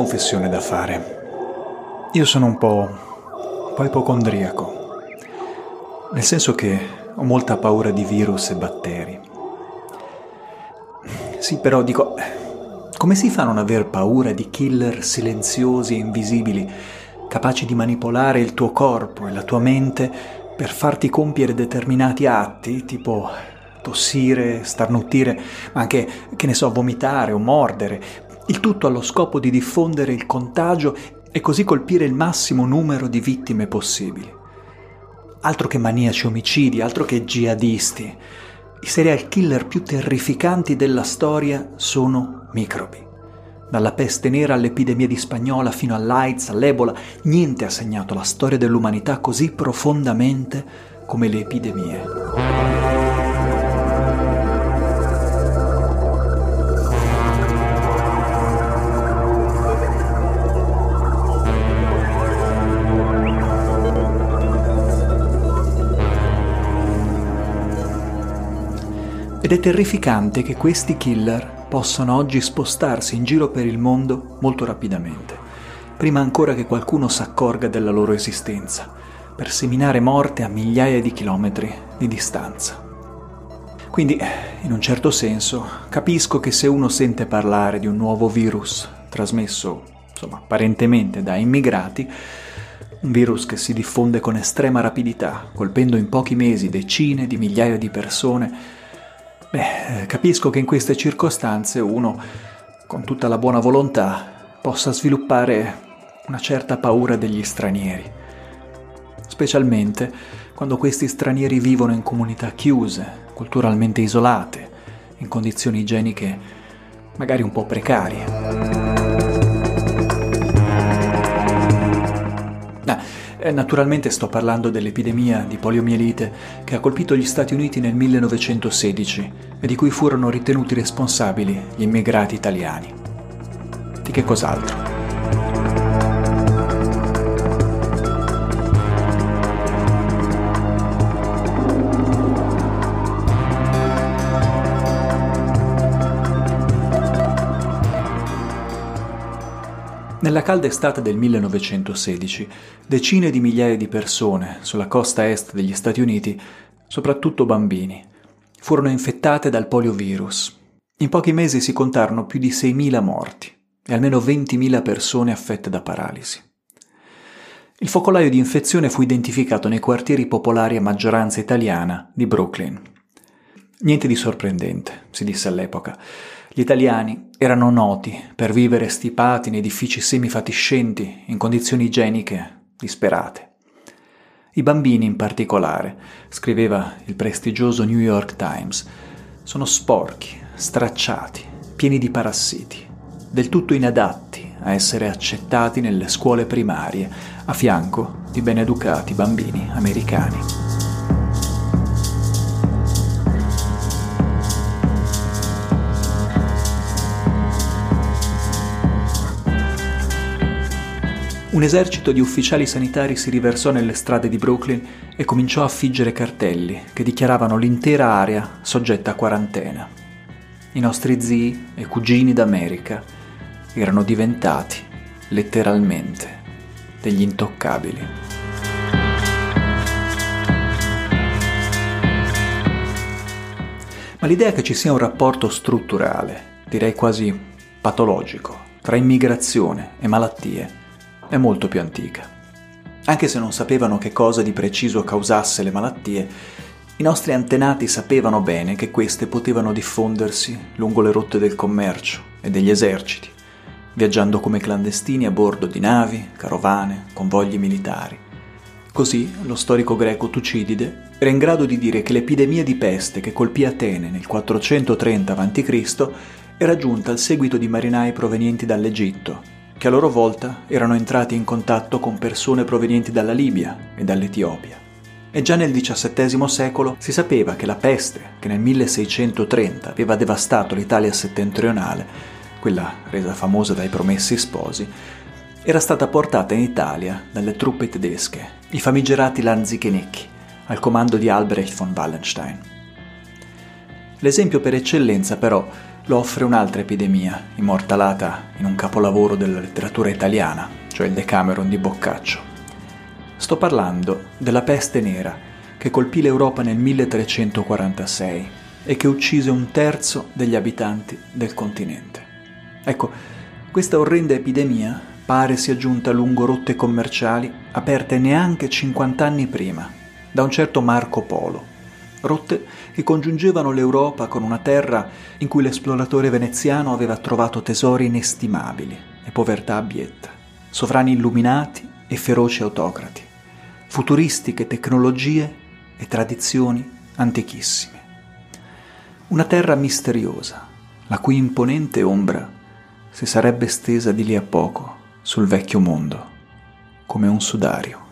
Confessione da fare. Io sono un po', un po' ipocondriaco, nel senso che ho molta paura di virus e batteri. Sì, però dico, come si fa a non aver paura di killer silenziosi e invisibili, capaci di manipolare il tuo corpo e la tua mente per farti compiere determinati atti, tipo tossire, starnutire, ma anche, che ne so, vomitare o mordere, il tutto allo scopo di diffondere il contagio e così colpire il massimo numero di vittime possibili. Altro che maniaci omicidi, altro che jihadisti. I serial killer più terrificanti della storia sono microbi. Dalla peste nera all'epidemia di spagnola fino all'AIDS, all'Ebola, niente ha segnato la storia dell'umanità così profondamente come le epidemie. Ed è terrificante che questi killer possano oggi spostarsi in giro per il mondo molto rapidamente, prima ancora che qualcuno s'accorga della loro esistenza, per seminare morte a migliaia di chilometri di distanza. Quindi, in un certo senso, capisco che se uno sente parlare di un nuovo virus trasmesso, insomma, apparentemente da immigrati, un virus che si diffonde con estrema rapidità, colpendo in pochi mesi decine di migliaia di persone, Beh, capisco che in queste circostanze uno, con tutta la buona volontà, possa sviluppare una certa paura degli stranieri, specialmente quando questi stranieri vivono in comunità chiuse, culturalmente isolate, in condizioni igieniche magari un po' precarie. Eh, naturalmente sto parlando dell'epidemia di poliomielite che ha colpito gli Stati Uniti nel 1916 e di cui furono ritenuti responsabili gli immigrati italiani. Di che cos'altro? Nella calda estate del 1916, decine di migliaia di persone sulla costa est degli Stati Uniti, soprattutto bambini, furono infettate dal poliovirus. In pochi mesi si contarono più di 6.000 morti e almeno 20.000 persone affette da paralisi. Il focolaio di infezione fu identificato nei quartieri popolari a maggioranza italiana di Brooklyn. Niente di sorprendente, si disse all'epoca. Gli italiani erano noti per vivere stipati in edifici semifatiscenti, in condizioni igieniche disperate. I bambini in particolare, scriveva il prestigioso New York Times, sono sporchi, stracciati, pieni di parassiti, del tutto inadatti a essere accettati nelle scuole primarie, a fianco di ben educati bambini americani. Un esercito di ufficiali sanitari si riversò nelle strade di Brooklyn e cominciò a figgere cartelli che dichiaravano l'intera area soggetta a quarantena. I nostri zii e cugini d'America erano diventati, letteralmente, degli intoccabili. Ma l'idea che ci sia un rapporto strutturale, direi quasi patologico, tra immigrazione e malattie è molto più antica. Anche se non sapevano che cosa di preciso causasse le malattie, i nostri antenati sapevano bene che queste potevano diffondersi lungo le rotte del commercio e degli eserciti, viaggiando come clandestini a bordo di navi, carovane, convogli militari. Così lo storico greco Tucidide era in grado di dire che l'epidemia di peste che colpì Atene nel 430 a.C. era giunta al seguito di marinai provenienti dall'Egitto che a loro volta erano entrati in contatto con persone provenienti dalla Libia e dall'Etiopia. E già nel XVII secolo si sapeva che la peste, che nel 1630 aveva devastato l'Italia settentrionale, quella resa famosa dai promessi sposi, era stata portata in Italia dalle truppe tedesche, i famigerati Lanzichenecchi, al comando di Albrecht von Wallenstein. L'esempio per eccellenza però lo offre un'altra epidemia, immortalata in un capolavoro della letteratura italiana, cioè il Decameron di Boccaccio. Sto parlando della peste nera che colpì l'Europa nel 1346 e che uccise un terzo degli abitanti del continente. Ecco, questa orrenda epidemia pare sia giunta lungo rotte commerciali aperte neanche 50 anni prima da un certo Marco Polo, rotte che congiungevano l'Europa con una terra in cui l'esploratore veneziano aveva trovato tesori inestimabili e povertà abietta, sovrani illuminati e feroci autocrati, futuristiche tecnologie e tradizioni antichissime. Una terra misteriosa, la cui imponente ombra si sarebbe stesa di lì a poco sul vecchio mondo, come un sudario.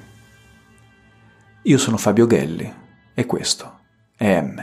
Io sono Fabio Gelli e questo M.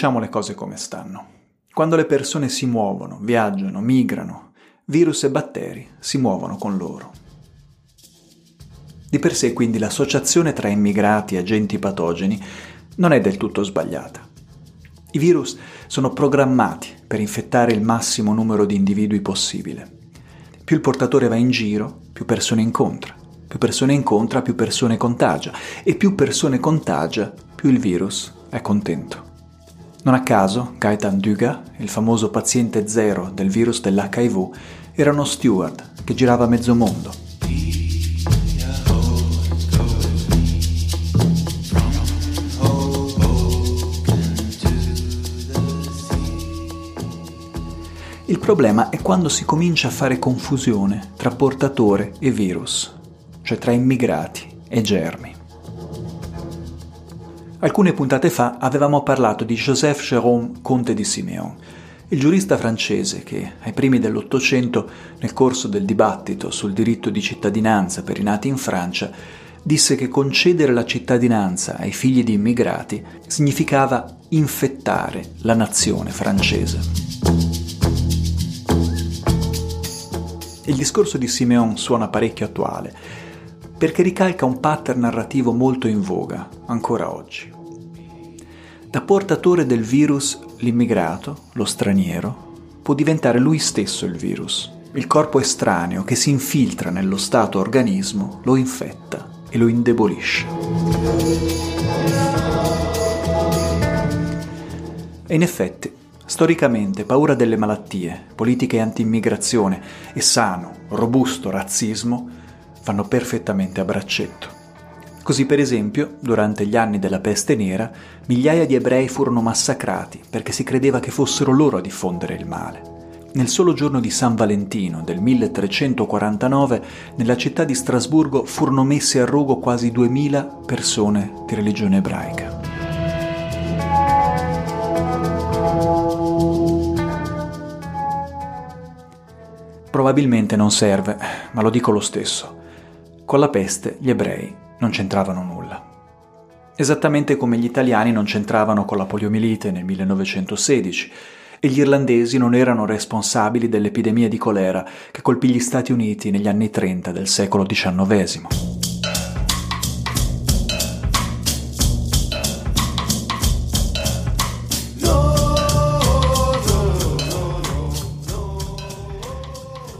diciamo le cose come stanno. Quando le persone si muovono, viaggiano, migrano, virus e batteri si muovono con loro. Di per sé quindi l'associazione tra immigrati e agenti patogeni non è del tutto sbagliata. I virus sono programmati per infettare il massimo numero di individui possibile. Più il portatore va in giro, più persone incontra. Più persone incontra, più persone contagia. E più persone contagia, più il virus è contento. Non a caso, Gaetan Duga, il famoso paziente zero del virus dell'HIV, era uno steward che girava mezzo mondo. Il problema è quando si comincia a fare confusione tra portatore e virus, cioè tra immigrati e germi. Alcune puntate fa avevamo parlato di Joseph Jérôme, conte di Simeon, il giurista francese che, ai primi dell'Ottocento, nel corso del dibattito sul diritto di cittadinanza per i nati in Francia, disse che concedere la cittadinanza ai figli di immigrati significava infettare la nazione francese. Il discorso di Simeon suona parecchio attuale, perché ricalca un pattern narrativo molto in voga ancora oggi. Da portatore del virus, l'immigrato, lo straniero, può diventare lui stesso il virus. Il corpo estraneo che si infiltra nello stato organismo lo infetta e lo indebolisce. E in effetti, storicamente, paura delle malattie, politiche anti-immigrazione e sano, robusto razzismo vanno perfettamente a braccetto. Così per esempio, durante gli anni della peste nera, migliaia di ebrei furono massacrati perché si credeva che fossero loro a diffondere il male. Nel solo giorno di San Valentino del 1349, nella città di Strasburgo furono messe a rogo quasi 2000 persone di religione ebraica. Probabilmente non serve, ma lo dico lo stesso. Con la peste gli ebrei non c'entravano nulla. Esattamente come gli italiani non c'entravano con la poliomielite nel 1916 e gli irlandesi non erano responsabili dell'epidemia di colera che colpì gli Stati Uniti negli anni 30 del secolo XIX.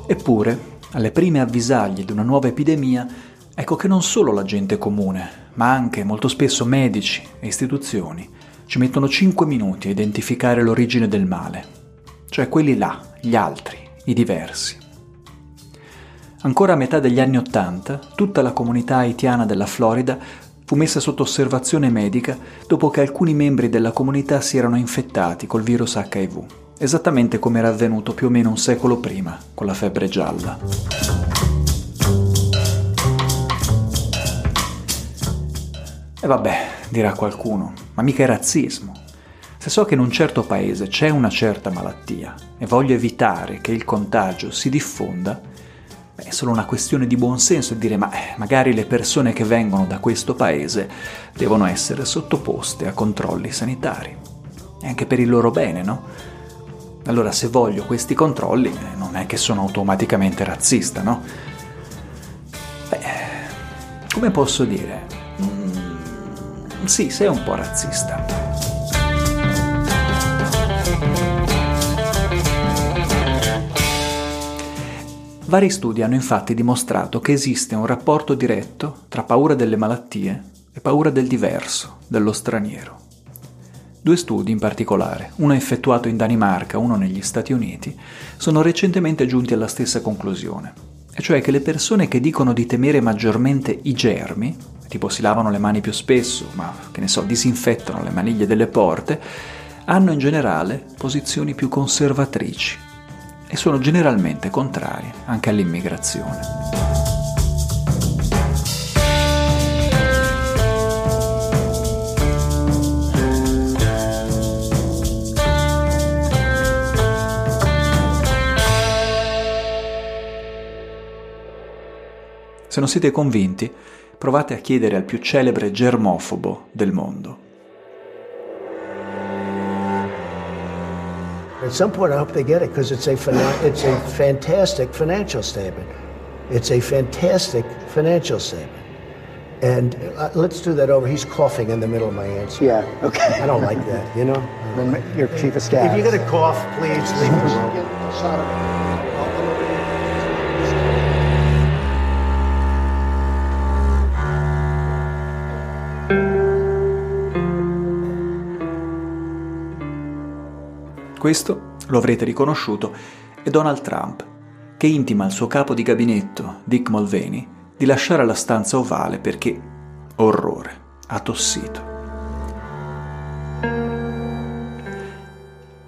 Eppure, alle prime avvisaglie di una nuova epidemia, ecco che non solo la gente comune, ma anche molto spesso medici e istituzioni ci mettono 5 minuti a identificare l'origine del male, cioè quelli là, gli altri, i diversi. Ancora a metà degli anni Ottanta, tutta la comunità haitiana della Florida fu messa sotto osservazione medica dopo che alcuni membri della comunità si erano infettati col virus HIV, esattamente come era avvenuto più o meno un secolo prima con la febbre gialla. E vabbè, dirà qualcuno, ma mica è razzismo. Se so che in un certo paese c'è una certa malattia e voglio evitare che il contagio si diffonda, è solo una questione di buonsenso dire ma eh, magari le persone che vengono da questo paese devono essere sottoposte a controlli sanitari. E anche per il loro bene, no? Allora se voglio questi controlli eh, non è che sono automaticamente razzista, no? Beh, come posso dire? Mm, sì, sei un po' razzista. Vari studi hanno infatti dimostrato che esiste un rapporto diretto tra paura delle malattie e paura del diverso, dello straniero. Due studi in particolare, uno effettuato in Danimarca, uno negli Stati Uniti, sono recentemente giunti alla stessa conclusione, e cioè che le persone che dicono di temere maggiormente i germi, tipo si lavano le mani più spesso, ma che ne so, disinfettano le maniglie delle porte, hanno in generale posizioni più conservatrici e sono generalmente contrarie anche all'immigrazione. Se non siete convinti, provate a chiedere al più celebre germofobo del mondo, At some point, I hope they get it because it's a it's a fantastic financial statement. It's a fantastic financial statement. And uh, let's do that over. He's coughing in the middle of my answer. Yeah. Okay. I don't like that. You know. Your chief of staff. If you're gonna cough, please leave the room. Questo, lo avrete riconosciuto, è Donald Trump, che intima al suo capo di gabinetto, Dick Mulvaney, di lasciare la stanza ovale perché, orrore, ha tossito.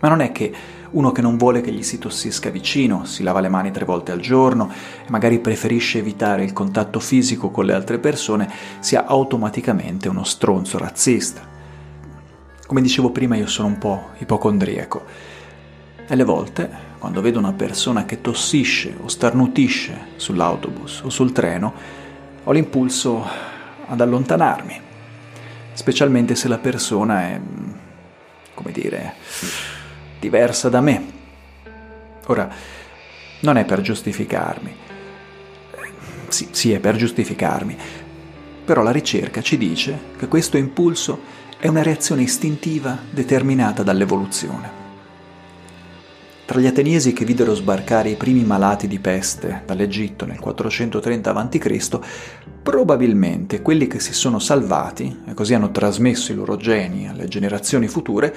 Ma non è che uno che non vuole che gli si tossisca vicino, si lava le mani tre volte al giorno e magari preferisce evitare il contatto fisico con le altre persone, sia automaticamente uno stronzo razzista. Come dicevo prima, io sono un po' ipocondriaco. E alle volte, quando vedo una persona che tossisce o starnutisce sull'autobus o sul treno, ho l'impulso ad allontanarmi, specialmente se la persona è, come dire, diversa da me. Ora, non è per giustificarmi. Sì, sì, è per giustificarmi. Però la ricerca ci dice che questo impulso è una reazione istintiva determinata dall'evoluzione. Tra gli ateniesi che videro sbarcare i primi malati di peste dall'Egitto nel 430 a.C., probabilmente quelli che si sono salvati e così hanno trasmesso i loro geni alle generazioni future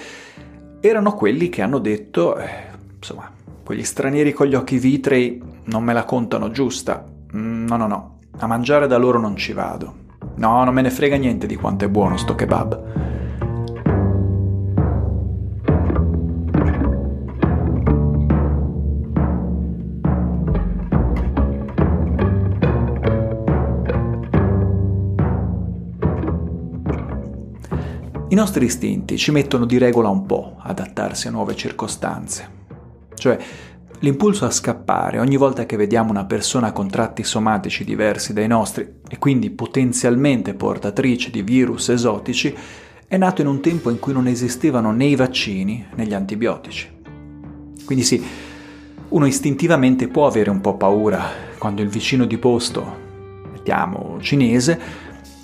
erano quelli che hanno detto, eh, insomma, quegli stranieri con gli occhi vitrei non me la contano giusta. Mm, no, no, no, a mangiare da loro non ci vado. No, non me ne frega niente di quanto è buono sto kebab. I nostri istinti ci mettono di regola un po' adattarsi a nuove circostanze. Cioè, l'impulso a scappare ogni volta che vediamo una persona con tratti somatici diversi dai nostri e quindi potenzialmente portatrice di virus esotici è nato in un tempo in cui non esistevano né i vaccini né gli antibiotici. Quindi sì, uno istintivamente può avere un po' paura quando il vicino di posto, mettiamo cinese,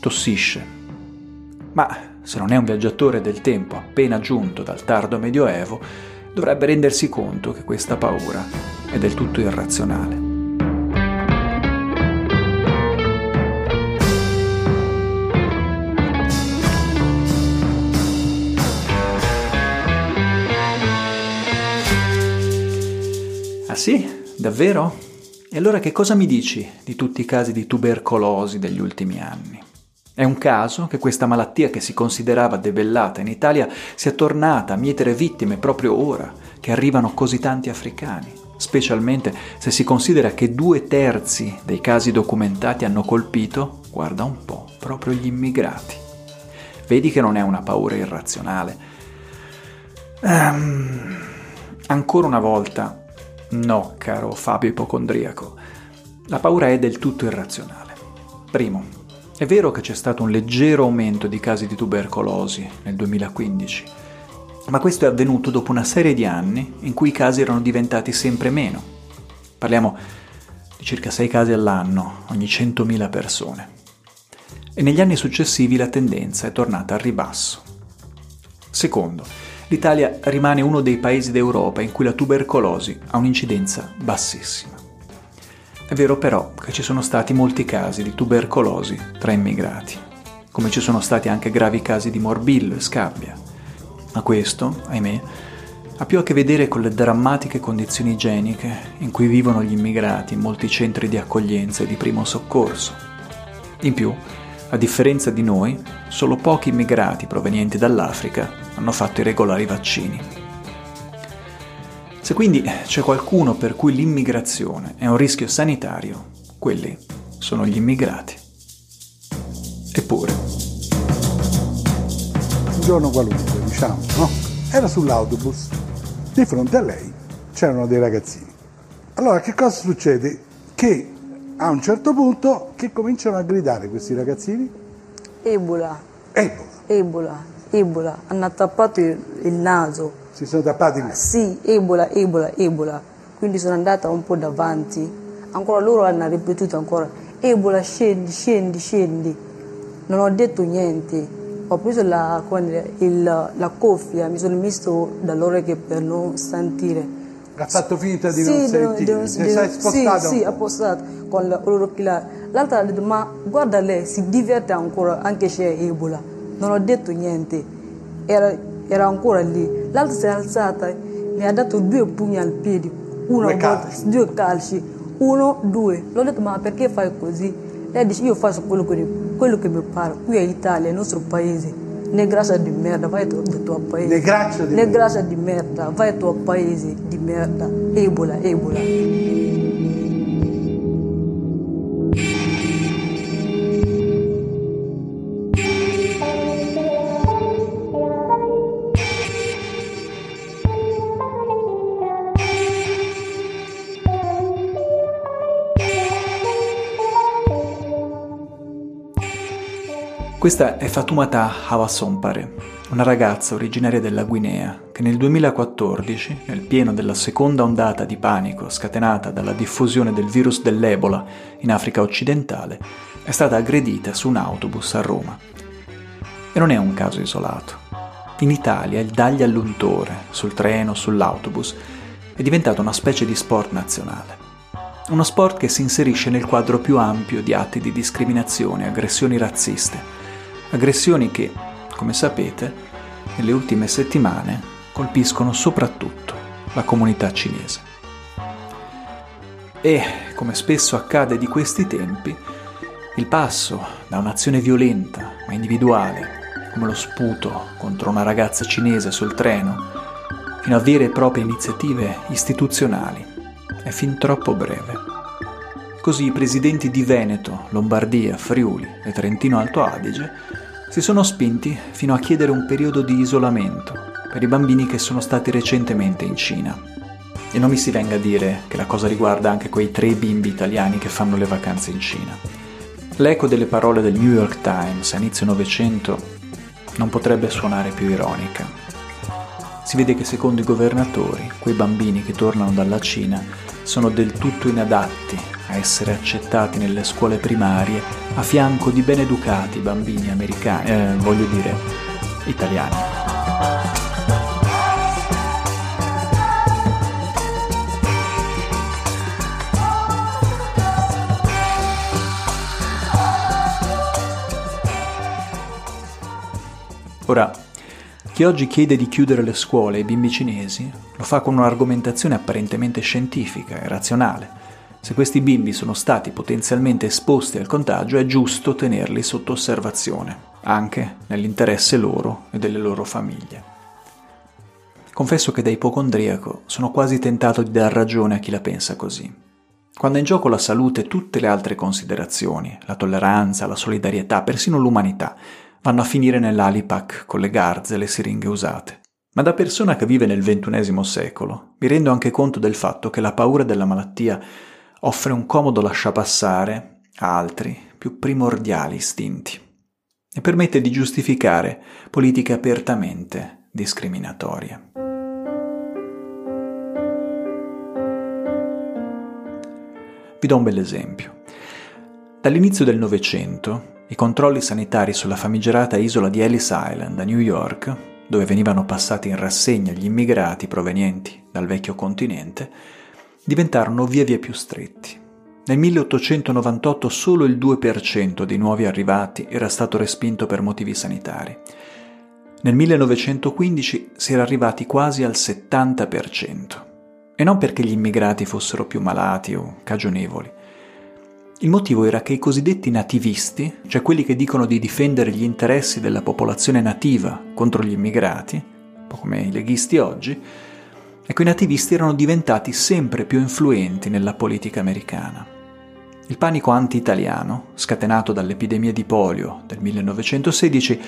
tossisce. Ma se non è un viaggiatore del tempo appena giunto dal tardo medioevo, dovrebbe rendersi conto che questa paura è del tutto irrazionale. Ah sì? Davvero? E allora che cosa mi dici di tutti i casi di tubercolosi degli ultimi anni? È un caso che questa malattia che si considerava debellata in Italia sia tornata a mietere vittime proprio ora che arrivano così tanti africani, specialmente se si considera che due terzi dei casi documentati hanno colpito, guarda un po', proprio gli immigrati. Vedi che non è una paura irrazionale. Um, ancora una volta, no, caro Fabio ipocondriaco, la paura è del tutto irrazionale. Primo, è vero che c'è stato un leggero aumento di casi di tubercolosi nel 2015, ma questo è avvenuto dopo una serie di anni in cui i casi erano diventati sempre meno. Parliamo di circa 6 casi all'anno, ogni 100.000 persone e negli anni successivi la tendenza è tornata al ribasso. Secondo, l'Italia rimane uno dei paesi d'Europa in cui la tubercolosi ha un'incidenza bassissima. È vero però che ci sono stati molti casi di tubercolosi tra immigrati, come ci sono stati anche gravi casi di morbillo e scabbia. Ma questo, ahimè, ha più a che vedere con le drammatiche condizioni igieniche in cui vivono gli immigrati in molti centri di accoglienza e di primo soccorso. In più, a differenza di noi, solo pochi immigrati provenienti dall'Africa hanno fatto i regolari vaccini. Se quindi c'è qualcuno per cui l'immigrazione è un rischio sanitario, quelli sono gli immigrati. Eppure. Un giorno qualunque, diciamo, no? Era sull'autobus. Di fronte a lei c'erano dei ragazzini. Allora che cosa succede? Che a un certo punto che cominciano a gridare questi ragazzini? Ebola. Ebola. Ebola, Ebola. Hanno tappato il, il naso. Si sono tappati naso? Sì, Ebola, Ebola, Ebola. Quindi sono andata un po' davanti. Ancora loro hanno ripetuto ancora, Ebola scendi, scendi, scendi. Non ho detto niente. Ho preso la, il, la cuffia, mi sono messo dall'orecchie per non sentire ha fatto finta di sì, non sentire, non, si è spostato? Sì, sì, ha spostato con l'orecchio L'altra ha detto, ma guarda lei, si diverte ancora anche se è Ebola. Non ho detto niente, era, era ancora lì. L'altra si è alzata, mi ha dato due pugni al piede, uno due calci. due calci, uno, due. L'ho detto, ma perché fai così? Lei dice, io faccio quello che, quello che mi pare, qui è Italia, il nostro paese. Negraccia di merda, vai del tuo paese. Negraccia di Negraccia di merda, vai al tuo paese di merda. Ebola, Ebola. Questa è Fatoumata Hawasompare, una ragazza originaria della Guinea che nel 2014, nel pieno della seconda ondata di panico scatenata dalla diffusione del virus dell'Ebola in Africa occidentale, è stata aggredita su un autobus a Roma. E non è un caso isolato. In Italia il dagli all'untore, sul treno, sull'autobus, è diventato una specie di sport nazionale. Uno sport che si inserisce nel quadro più ampio di atti di discriminazione e aggressioni razziste aggressioni che, come sapete, nelle ultime settimane colpiscono soprattutto la comunità cinese. E, come spesso accade di questi tempi, il passo da un'azione violenta ma individuale, come lo sputo contro una ragazza cinese sul treno, fino a vere e proprie iniziative istituzionali, è fin troppo breve. Così i presidenti di Veneto, Lombardia, Friuli e Trentino Alto Adige si sono spinti fino a chiedere un periodo di isolamento per i bambini che sono stati recentemente in Cina. E non mi si venga a dire che la cosa riguarda anche quei tre bimbi italiani che fanno le vacanze in Cina. L'eco delle parole del New York Times a inizio Novecento non potrebbe suonare più ironica. Si vede che secondo i governatori, quei bambini che tornano dalla Cina sono del tutto inadatti a essere accettati nelle scuole primarie a fianco di ben educati bambini americani, eh, voglio dire, italiani. Ora, chi oggi chiede di chiudere le scuole ai bimbi cinesi lo fa con un'argomentazione apparentemente scientifica e razionale, Se questi bimbi sono stati potenzialmente esposti al contagio è giusto tenerli sotto osservazione, anche nell'interesse loro e delle loro famiglie. Confesso che da ipocondriaco sono quasi tentato di dar ragione a chi la pensa così. Quando è in gioco la salute, tutte le altre considerazioni, la tolleranza, la solidarietà, persino l'umanità, vanno a finire nell'alipac con le garze e le siringhe usate. Ma da persona che vive nel XXI secolo, mi rendo anche conto del fatto che la paura della malattia offre un comodo lasciapassare a altri, più primordiali istinti e permette di giustificare politiche apertamente discriminatorie. Vi do un bel esempio. Dall'inizio del Novecento, i controlli sanitari sulla famigerata isola di Ellis Island a New York, dove venivano passati in rassegna gli immigrati provenienti dal vecchio continente, diventarono via via più stretti. Nel 1898 solo il 2% dei nuovi arrivati era stato respinto per motivi sanitari. Nel 1915 si era arrivati quasi al 70%. E non perché gli immigrati fossero più malati o cagionevoli, il motivo era che i cosiddetti nativisti, cioè quelli che dicono di difendere gli interessi della popolazione nativa contro gli immigrati, un po' come i leghisti oggi, ecco i nativisti erano diventati sempre più influenti nella politica americana. Il panico anti-italiano, scatenato dall'epidemia di polio del 1916,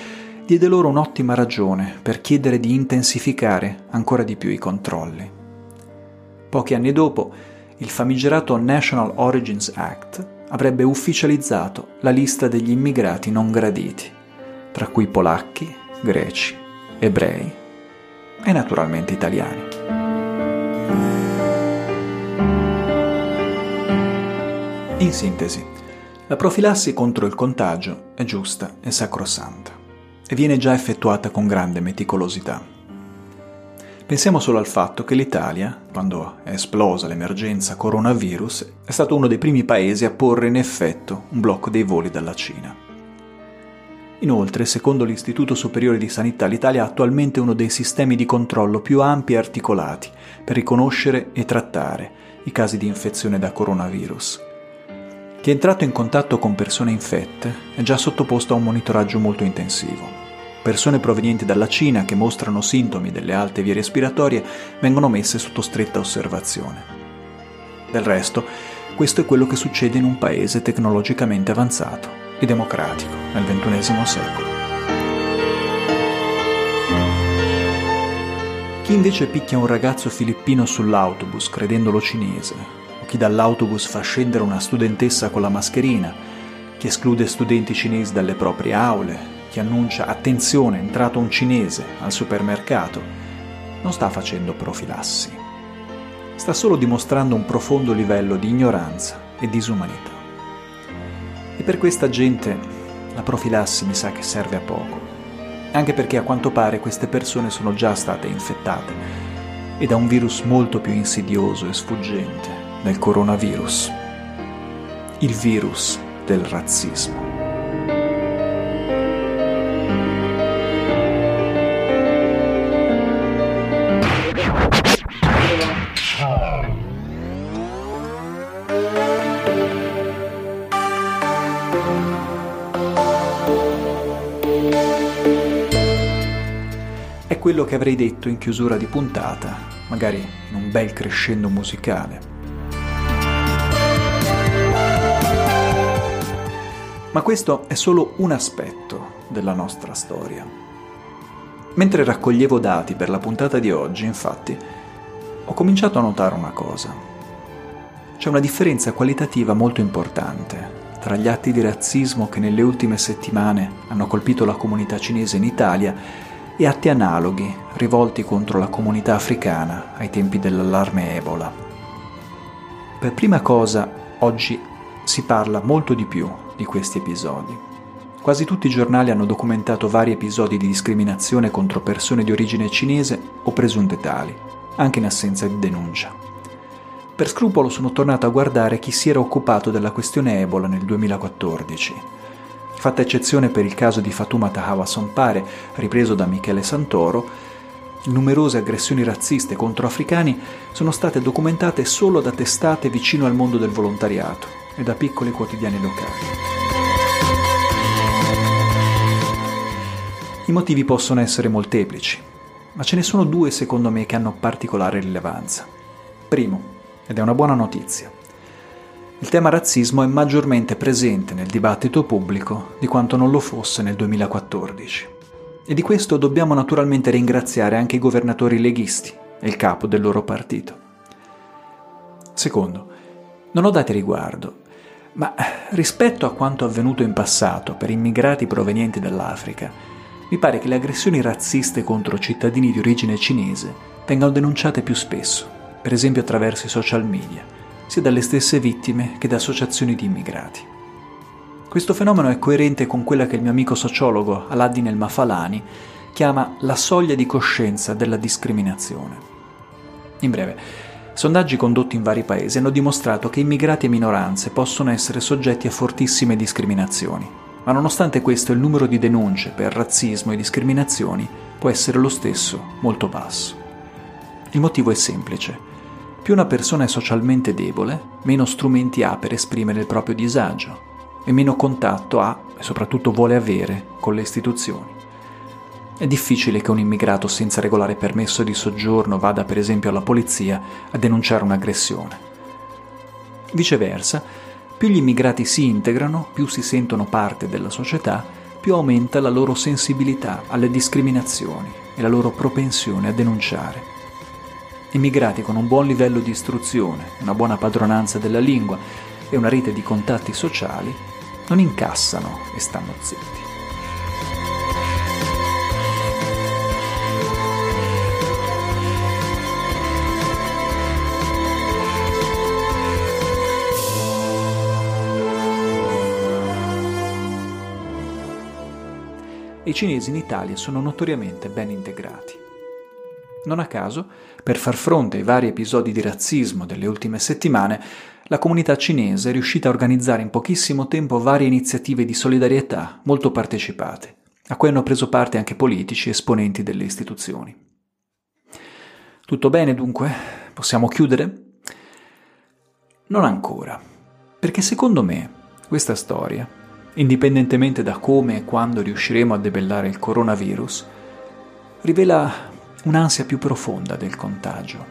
diede loro un'ottima ragione per chiedere di intensificare ancora di più i controlli. Pochi anni dopo, il famigerato National Origins Act avrebbe ufficializzato la lista degli immigrati non graditi, tra cui polacchi, greci, ebrei e naturalmente italiani. In sintesi, la profilassi contro il contagio è giusta e sacrosanta e viene già effettuata con grande meticolosità. Pensiamo solo al fatto che l'Italia, quando è esplosa l'emergenza coronavirus, è stato uno dei primi paesi a porre in effetto un blocco dei voli dalla Cina. Inoltre, secondo l'Istituto Superiore di Sanità, l'Italia ha attualmente uno dei sistemi di controllo più ampi e articolati per riconoscere e trattare i casi di infezione da coronavirus. Chi è entrato in contatto con persone infette è già sottoposto a un monitoraggio molto intensivo. Persone provenienti dalla Cina che mostrano sintomi delle alte vie respiratorie vengono messe sotto stretta osservazione. Del resto, questo è quello che succede in un paese tecnologicamente avanzato e democratico nel XXI secolo. Chi invece picchia un ragazzo filippino sull'autobus credendolo cinese, o chi dall'autobus fa scendere una studentessa con la mascherina, chi esclude studenti cinesi dalle proprie aule, che annuncia attenzione, è entrato un cinese al supermercato, non sta facendo profilassi. Sta solo dimostrando un profondo livello di ignoranza e disumanità. E per questa gente la profilassi mi sa che serve a poco, anche perché a quanto pare queste persone sono già state infettate e da un virus molto più insidioso e sfuggente del coronavirus, il virus del razzismo. Quello che avrei detto in chiusura di puntata, magari in un bel crescendo musicale. Ma questo è solo un aspetto della nostra storia. Mentre raccoglievo dati per la puntata di oggi, infatti, ho cominciato a notare una cosa. C'è una differenza qualitativa molto importante tra gli atti di razzismo che nelle ultime settimane hanno colpito la comunità cinese in Italia e atti analoghi rivolti contro la comunità africana ai tempi dell'allarme Ebola. Per prima cosa, oggi si parla molto di più di questi episodi. Quasi tutti i giornali hanno documentato vari episodi di discriminazione contro persone di origine cinese o presunte tali, anche in assenza di denuncia. Per scrupolo sono tornato a guardare chi si era occupato della questione Ebola nel 2014 Fatta eccezione per il caso di Fatuma Tahawa Sompare, ripreso da Michele Santoro, numerose aggressioni razziste contro africani sono state documentate solo da testate vicino al mondo del volontariato e da piccoli quotidiani locali. I motivi possono essere molteplici, ma ce ne sono due secondo me che hanno particolare rilevanza. Primo, ed è una buona notizia, il tema razzismo è maggiormente presente nel dibattito pubblico di quanto non lo fosse nel 2014. E di questo dobbiamo naturalmente ringraziare anche i governatori leghisti e il capo del loro partito. Secondo, non ho dati riguardo, ma rispetto a quanto avvenuto in passato per immigrati provenienti dall'Africa, mi pare che le aggressioni razziste contro cittadini di origine cinese vengano denunciate più spesso, per esempio attraverso i social media, sia dalle stesse vittime che da associazioni di immigrati. Questo fenomeno è coerente con quella che il mio amico sociologo Aladdin El Mafalani chiama la soglia di coscienza della discriminazione. In breve, sondaggi condotti in vari paesi hanno dimostrato che immigrati e minoranze possono essere soggetti a fortissime discriminazioni, ma nonostante questo il numero di denunce per razzismo e discriminazioni può essere lo stesso, molto basso. Il motivo è semplice. Più una persona è socialmente debole, meno strumenti ha per esprimere il proprio disagio, e meno contatto ha e soprattutto vuole avere con le istituzioni. È difficile che un immigrato senza regolare permesso di soggiorno vada per esempio alla polizia a denunciare un'aggressione. Viceversa, più gli immigrati si integrano, più si sentono parte della società, più aumenta la loro sensibilità alle discriminazioni e la loro propensione a denunciare. Immigrati con un buon livello di istruzione, una buona padronanza della lingua e una rete di contatti sociali non incassano e stanno zitti. I cinesi in Italia sono notoriamente ben integrati. Non a caso, per far fronte ai vari episodi di razzismo delle ultime settimane, la comunità cinese è riuscita a organizzare in pochissimo tempo varie iniziative di solidarietà molto partecipate, a cui hanno preso parte anche politici e esponenti delle istituzioni. Tutto bene dunque? Possiamo chiudere? Non ancora, perché secondo me questa storia, indipendentemente da come e quando riusciremo a debellare il coronavirus, rivela un'ansia più profonda del contagio,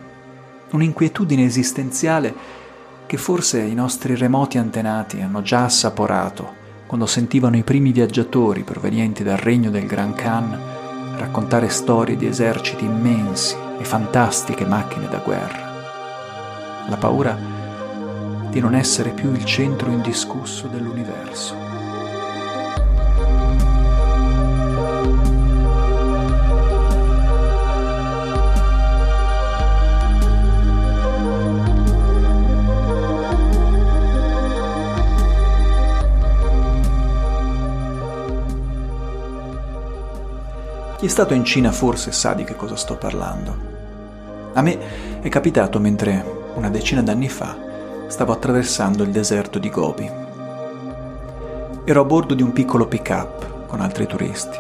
un'inquietudine esistenziale che forse i nostri remoti antenati hanno già assaporato quando sentivano i primi viaggiatori provenienti dal regno del Gran Khan raccontare storie di eserciti immensi e fantastiche macchine da guerra. La paura di non essere più il centro indiscusso dell'universo. Chi è stato in Cina forse sa di che cosa sto parlando. A me è capitato mentre, una decina d'anni fa, stavo attraversando il deserto di Gobi. Ero a bordo di un piccolo pick-up con altri turisti.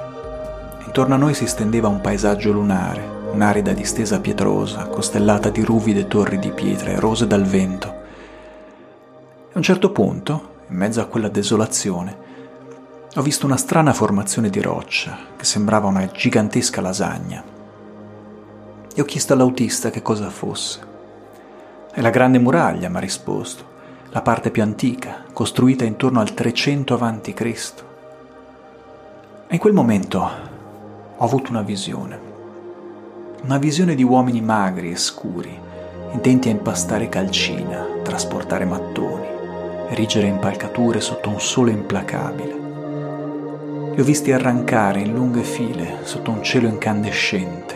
Intorno a noi si stendeva un paesaggio lunare, un'arida distesa pietrosa, costellata di ruvide torri di pietre rose dal vento. A un certo punto, in mezzo a quella desolazione, ho visto una strana formazione di roccia che sembrava una gigantesca lasagna. E ho chiesto all'autista che cosa fosse. È la grande muraglia, mi ha risposto, la parte più antica, costruita intorno al 300 a.C. E in quel momento ho avuto una visione. Una visione di uomini magri e scuri, intenti a impastare calcina, trasportare mattoni, erigere impalcature sotto un sole implacabile. Li ho visti arrancare in lunghe file sotto un cielo incandescente,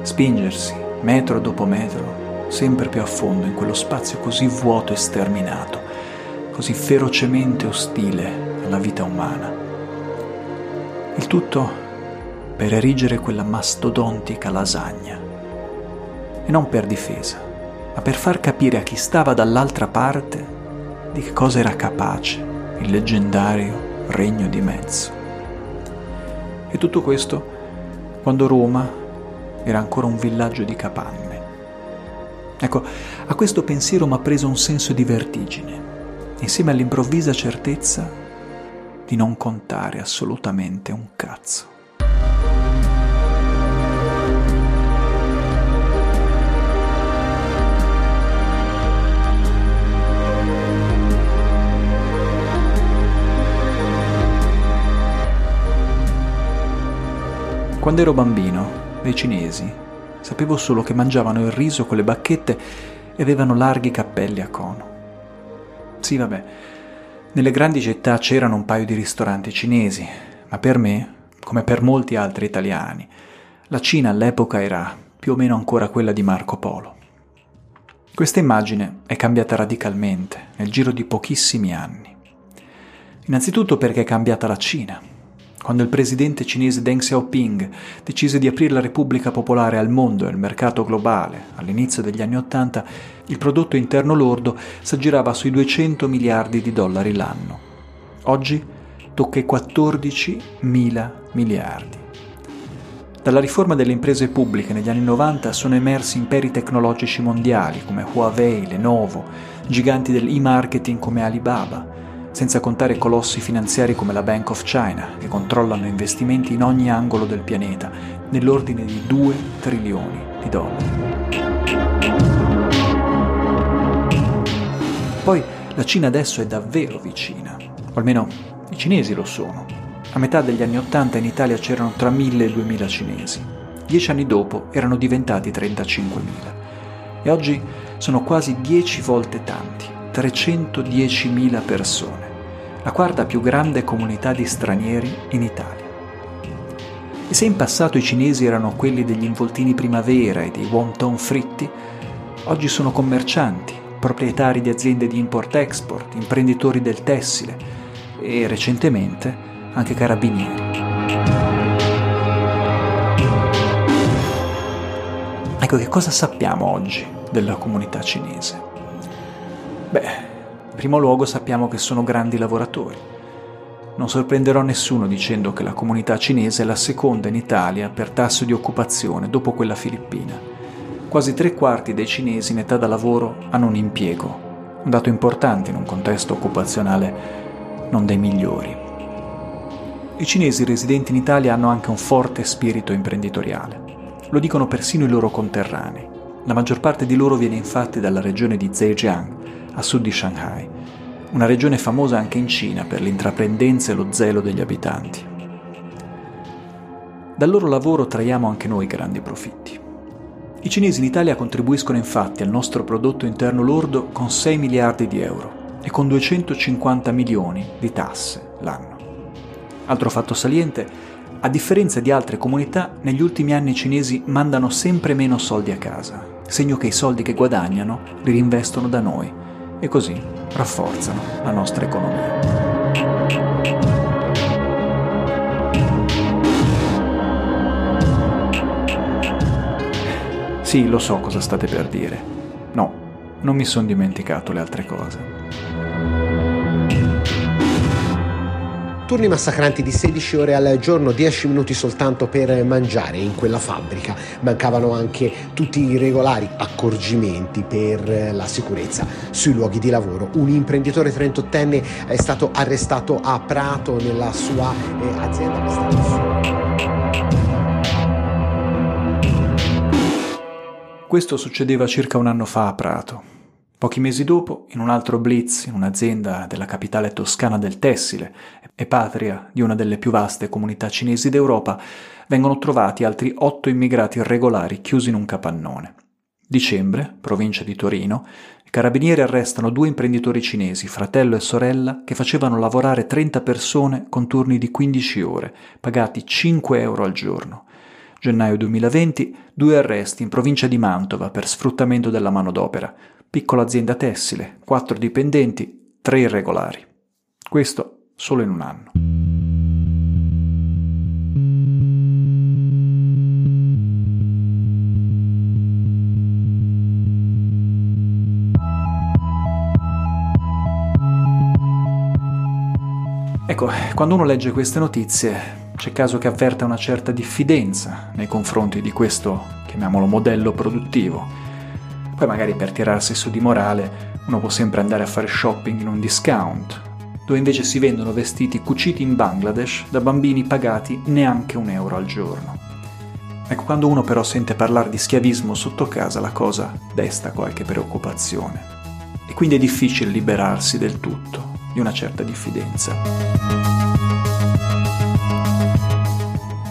spingersi metro dopo metro sempre più a fondo in quello spazio così vuoto e sterminato, così ferocemente ostile alla vita umana. Il tutto per erigere quella mastodontica lasagna. E non per difesa, ma per far capire a chi stava dall'altra parte di che cosa era capace il leggendario regno di mezzo. E tutto questo quando Roma era ancora un villaggio di capanne. Ecco, a questo pensiero mi ha preso un senso di vertigine, insieme all'improvvisa certezza di non contare assolutamente un cazzo. Quando ero bambino, dei cinesi, sapevo solo che mangiavano il riso con le bacchette e avevano larghi cappelli a cono. Sì, vabbè, nelle grandi città c'erano un paio di ristoranti cinesi, ma per me, come per molti altri italiani, la Cina all'epoca era più o meno ancora quella di Marco Polo. Questa immagine è cambiata radicalmente nel giro di pochissimi anni. Innanzitutto perché è cambiata la Cina quando il presidente cinese Deng Xiaoping decise di aprire la Repubblica Popolare al mondo e al mercato globale all'inizio degli anni Ottanta, il prodotto interno lordo s'aggirava sui 200 miliardi di dollari l'anno. Oggi tocca i 14 mila miliardi. Dalla riforma delle imprese pubbliche negli anni 90 sono emersi imperi tecnologici mondiali come Huawei, Lenovo, giganti del e-marketing come Alibaba, senza contare colossi finanziari come la Bank of China, che controllano investimenti in ogni angolo del pianeta, nell'ordine di 2 trilioni di dollari. Poi la Cina adesso è davvero vicina, o almeno i cinesi lo sono. A metà degli anni Ottanta in Italia c'erano tra 1000 e 2000 cinesi. Dieci anni dopo erano diventati 35.000 e oggi sono quasi 10 volte tanti, 310.000 persone la quarta più grande comunità di stranieri in Italia. E se in passato i cinesi erano quelli degli involtini primavera e dei wonton fritti, oggi sono commercianti, proprietari di aziende di import-export, imprenditori del tessile e recentemente anche carabinieri. Ecco che cosa sappiamo oggi della comunità cinese? Beh, primo luogo sappiamo che sono grandi lavoratori. Non sorprenderò nessuno dicendo che la comunità cinese è la seconda in Italia per tasso di occupazione dopo quella filippina. Quasi tre quarti dei cinesi in età da lavoro hanno un impiego, un dato importante in un contesto occupazionale non dei migliori. I cinesi residenti in Italia hanno anche un forte spirito imprenditoriale. Lo dicono persino i loro conterranei. La maggior parte di loro viene infatti dalla regione di Zhejiang, a sud di Shanghai, una regione famosa anche in Cina per l'intraprendenza e lo zelo degli abitanti. Dal loro lavoro traiamo anche noi grandi profitti. I cinesi in Italia contribuiscono infatti al nostro prodotto interno lordo con 6 miliardi di euro e con 250 milioni di tasse l'anno. Altro fatto saliente, a differenza di altre comunità, negli ultimi anni i cinesi mandano sempre meno soldi a casa, segno che i soldi che guadagnano li rinvestono da noi e così rafforzano la nostra economia. Sì, lo so cosa state per dire. No, non mi sono dimenticato le altre cose. Turni massacranti di 16 ore al giorno, 10 minuti soltanto per mangiare in quella fabbrica. Mancavano anche tutti i regolari accorgimenti per la sicurezza sui luoghi di lavoro. Un imprenditore 38enne è stato arrestato a Prato nella sua eh, azienda. Questo succedeva circa un anno fa a Prato. Pochi mesi dopo, in un altro blitz, in un'azienda della capitale toscana del tessile e patria di una delle più vaste comunità cinesi d'Europa, vengono trovati altri otto immigrati irregolari chiusi in un capannone. Dicembre, provincia di Torino, i carabinieri arrestano due imprenditori cinesi, fratello e sorella, che facevano lavorare 30 persone con turni di 15 ore, pagati 5 euro al giorno. Gennaio 2020, due arresti in provincia di Mantova per sfruttamento della manodopera piccola azienda tessile, quattro dipendenti, tre irregolari. Questo solo in un anno. Ecco, quando uno legge queste notizie c'è caso che avverta una certa diffidenza nei confronti di questo chiamiamolo modello produttivo. Poi magari per tirarsi su di morale uno può sempre andare a fare shopping in un discount, dove invece si vendono vestiti cuciti in Bangladesh da bambini pagati neanche un euro al giorno. Ecco, quando uno però sente parlare di schiavismo sotto casa la cosa desta qualche preoccupazione e quindi è difficile liberarsi del tutto di una certa diffidenza.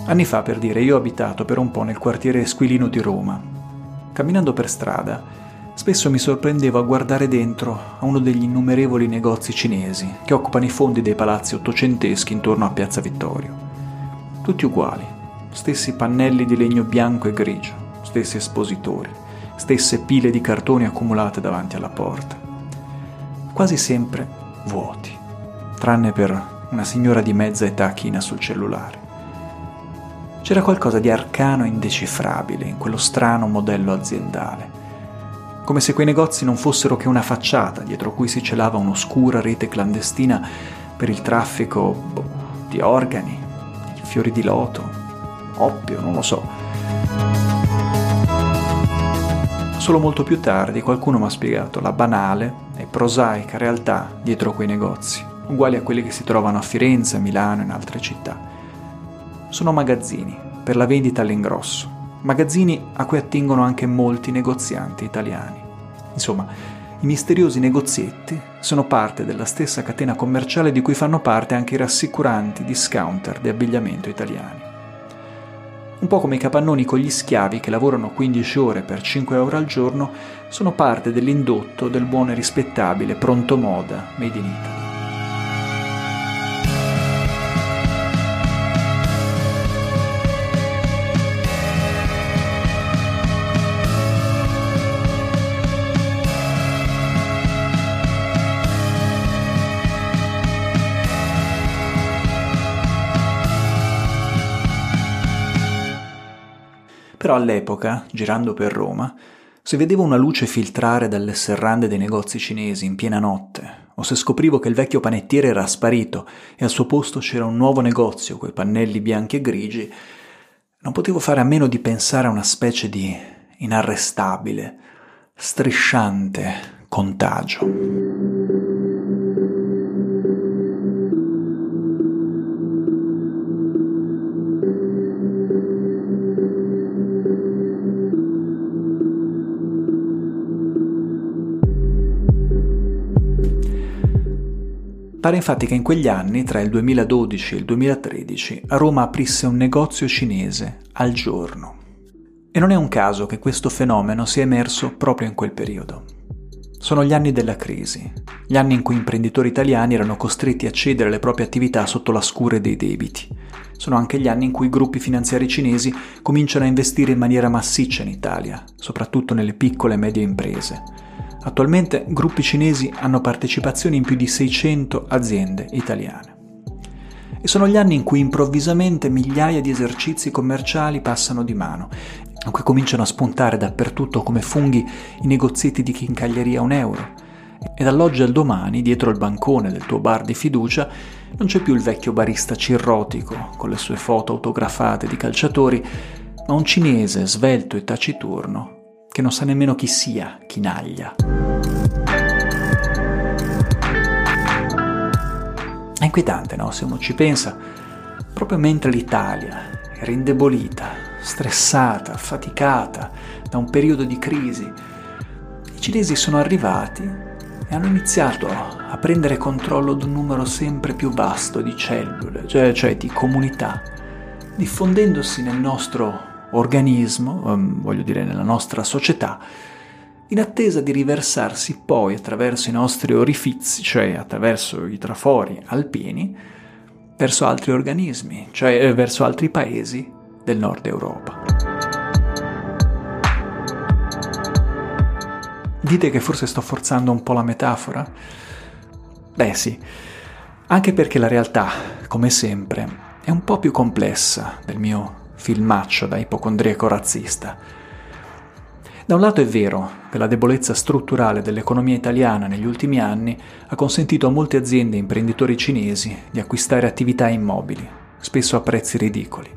Anni fa, per dire, io ho abitato per un po' nel quartiere Squilino di Roma. Camminando per strada, Spesso mi sorprendevo a guardare dentro a uno degli innumerevoli negozi cinesi che occupano i fondi dei palazzi ottocenteschi intorno a Piazza Vittorio. Tutti uguali, stessi pannelli di legno bianco e grigio, stessi espositori, stesse pile di cartoni accumulate davanti alla porta. Quasi sempre vuoti, tranne per una signora di mezza età china sul cellulare. C'era qualcosa di arcano e indecifrabile in quello strano modello aziendale come se quei negozi non fossero che una facciata dietro cui si celava un'oscura rete clandestina per il traffico boh, di organi, fiori di loto, oppio, non lo so. Solo molto più tardi qualcuno mi ha spiegato la banale e prosaica realtà dietro quei negozi, uguali a quelli che si trovano a Firenze, Milano e in altre città. Sono magazzini per la vendita all'ingrosso magazzini a cui attingono anche molti negozianti italiani. Insomma, i misteriosi negozietti sono parte della stessa catena commerciale di cui fanno parte anche i rassicuranti discounter di abbigliamento italiani. Un po' come i capannoni con gli schiavi che lavorano 15 ore per 5 euro al giorno sono parte dell'indotto del buono e rispettabile pronto moda made in Italy. All'epoca, girando per Roma, se vedevo una luce filtrare dalle serrande dei negozi cinesi in piena notte, o se scoprivo che il vecchio panettiere era sparito e al suo posto c'era un nuovo negozio coi pannelli bianchi e grigi, non potevo fare a meno di pensare a una specie di inarrestabile, strisciante contagio. Pare infatti che in quegli anni, tra il 2012 e il 2013, a Roma aprisse un negozio cinese al giorno. E non è un caso che questo fenomeno sia emerso proprio in quel periodo. Sono gli anni della crisi, gli anni in cui imprenditori italiani erano costretti a cedere le proprie attività sotto la scure dei debiti. Sono anche gli anni in cui i gruppi finanziari cinesi cominciano a investire in maniera massiccia in Italia, soprattutto nelle piccole e medie imprese Attualmente gruppi cinesi hanno partecipazioni in più di 600 aziende italiane. E sono gli anni in cui improvvisamente migliaia di esercizi commerciali passano di mano, in cui cominciano a spuntare dappertutto come funghi i negozietti di chincaglieria a un euro. E dall'oggi al domani, dietro il bancone del tuo bar di fiducia, non c'è più il vecchio barista cirrotico con le sue foto autografate di calciatori, ma un cinese svelto e taciturno che non sa nemmeno chi sia Chinaglia. È inquietante, no? Se uno ci pensa, proprio mentre l'Italia era indebolita, stressata, affaticata da un periodo di crisi, i cinesi sono arrivati e hanno iniziato a prendere controllo di un numero sempre più vasto di cellule, cioè, cioè di comunità, diffondendosi nel nostro organismo, um, voglio dire nella nostra società, in attesa di riversarsi poi attraverso i nostri orifizi, cioè attraverso i trafori alpini, verso altri organismi, cioè eh, verso altri paesi del nord Europa. Dite che forse sto forzando un po' la metafora? Beh sì, anche perché la realtà, come sempre, è un po' più complessa del mio filmaccio da ipocondriaco razzista. Da un lato è vero che la debolezza strutturale dell'economia italiana negli ultimi anni ha consentito a molte aziende e imprenditori cinesi di acquistare attività immobili, spesso a prezzi ridicoli.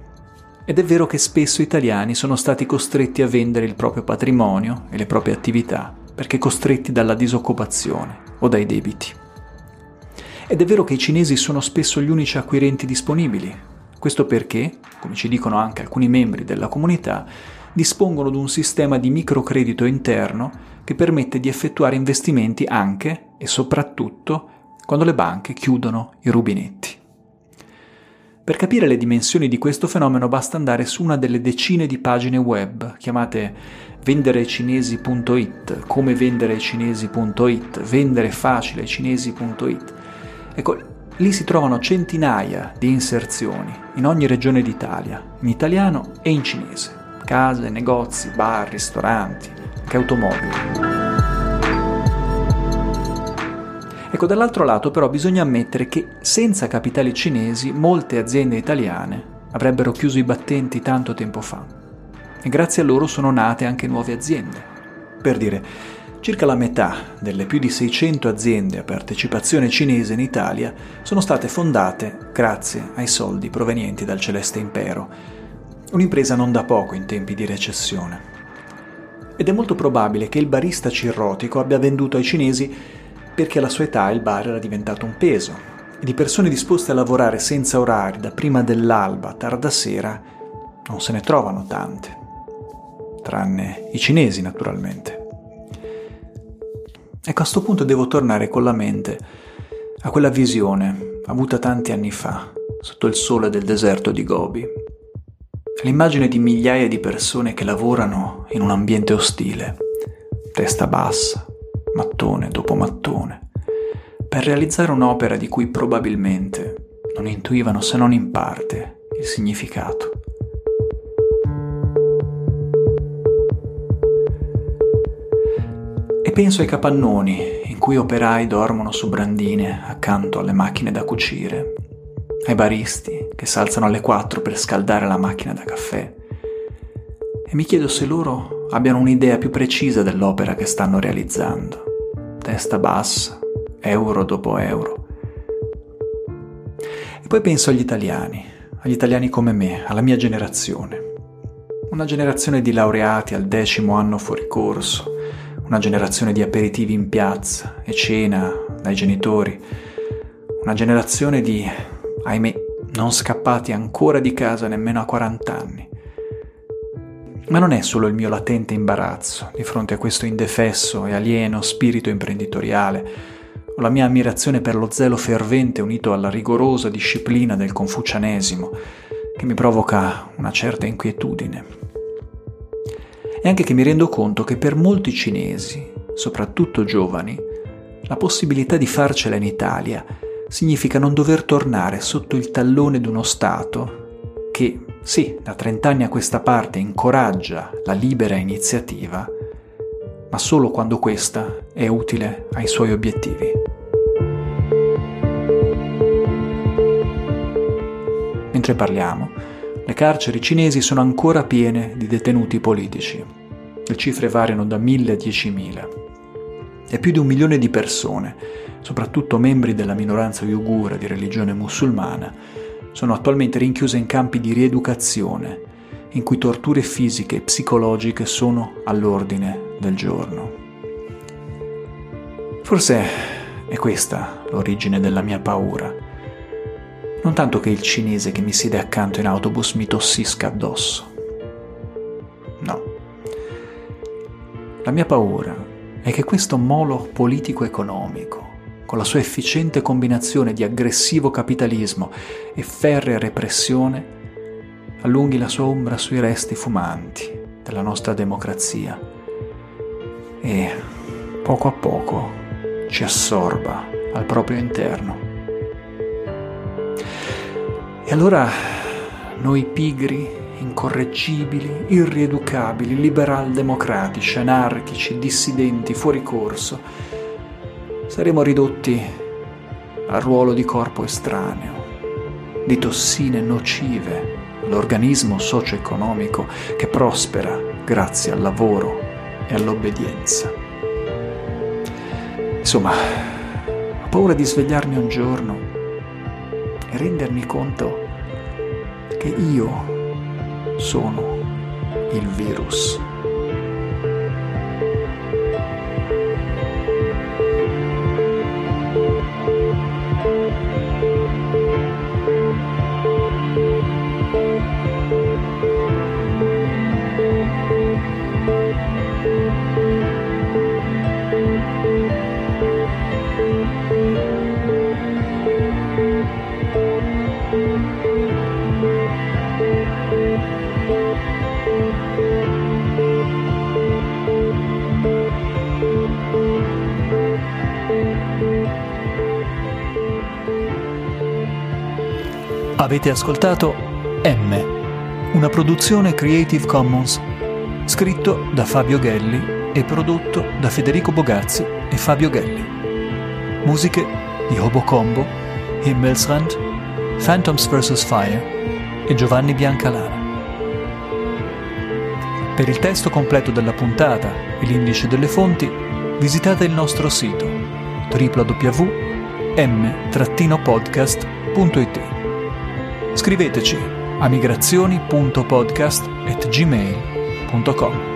Ed è vero che spesso italiani sono stati costretti a vendere il proprio patrimonio e le proprie attività perché costretti dalla disoccupazione o dai debiti. Ed è vero che i cinesi sono spesso gli unici acquirenti disponibili. Questo perché, come ci dicono anche alcuni membri della comunità, dispongono di un sistema di microcredito interno che permette di effettuare investimenti anche e soprattutto quando le banche chiudono i rubinetti. Per capire le dimensioni di questo fenomeno basta andare su una delle decine di pagine web chiamate venderecinesi.it, come venderecinesi.it, venderefacileincinesi.it. Ecco, lì si trovano centinaia di inserzioni in ogni regione d'Italia, in italiano e in cinese. Case, negozi, bar, ristoranti, anche automobili. Ecco, dall'altro lato però bisogna ammettere che senza capitali cinesi molte aziende italiane avrebbero chiuso i battenti tanto tempo fa. E grazie a loro sono nate anche nuove aziende. Per dire, circa la metà delle più di 600 aziende a partecipazione cinese in Italia sono state fondate grazie ai soldi provenienti dal Celeste Impero, un'impresa non da poco in tempi di recessione. Ed è molto probabile che il barista cirrotico abbia venduto ai cinesi perché alla sua età il bar era diventato un peso e di persone disposte a lavorare senza orari da prima dell'alba a tarda sera non se ne trovano tante, tranne i cinesi naturalmente. Ecco, a questo punto devo tornare con la mente a quella visione avuta tanti anni fa, sotto il sole del deserto di Gobi. L'immagine di migliaia di persone che lavorano in un ambiente ostile, testa bassa, mattone dopo mattone, per realizzare un'opera di cui probabilmente non intuivano se non in parte il significato. E penso ai capannoni in cui operai dormono su brandine accanto alle macchine da cucire, ai baristi che s'alzano alle 4 per scaldare la macchina da caffè. E mi chiedo se loro abbiano un'idea più precisa dell'opera che stanno realizzando testa bassa, euro dopo euro. E poi penso agli italiani, agli italiani come me, alla mia generazione. Una generazione di laureati al decimo anno fuori corso, una generazione di aperitivi in piazza e cena dai genitori, una generazione di, ahimè, non scappati ancora di casa nemmeno a 40 anni. Ma non è solo il mio latente imbarazzo di fronte a questo indefesso e alieno spirito imprenditoriale, o la mia ammirazione per lo zelo fervente unito alla rigorosa disciplina del confucianesimo, che mi provoca una certa inquietudine. E anche che mi rendo conto che per molti cinesi, soprattutto giovani, la possibilità di farcela in Italia significa non dover tornare sotto il tallone di uno Stato che, sì, da 30 anni a questa parte incoraggia la libera iniziativa, ma solo quando questa è utile ai suoi obiettivi. Mentre parliamo, le carceri cinesi sono ancora piene di detenuti politici. Le cifre variano da 1000 a 10.000. E più di un milione di persone, soprattutto membri della minoranza uigura di religione musulmana, sono attualmente rinchiuse in campi di rieducazione, in cui torture fisiche e psicologiche sono all'ordine del giorno. Forse è questa l'origine della mia paura. Non tanto che il cinese che mi siede accanto in autobus mi tossisca addosso. No. La mia paura è che questo molo politico-economico, con la sua efficiente combinazione di aggressivo capitalismo e ferrea repressione, allunghi la sua ombra sui resti fumanti della nostra democrazia e poco a poco ci assorba al proprio interno. E allora noi pigri, incorreggibili, irrieducabili, liberal-democratici, anarchici, dissidenti, fuori corso, saremo ridotti al ruolo di corpo estraneo, di tossine nocive all'organismo socio-economico che prospera grazie al lavoro e all'obbedienza. Insomma, ho paura di svegliarmi un giorno e rendermi conto che io sono il virus. Avete ascoltato M, una produzione Creative Commons, scritto da Fabio Gelli e prodotto da Federico Bogazzi e Fabio Gelli. Musiche di Hobo Combo, Himmelsrand, Phantoms vs. Fire e Giovanni Biancalara. Per il testo completo della puntata e l'indice delle fonti, visitate il nostro sito www.m-podcast.it. Scriveteci a migrazioni.podcast.gmail.com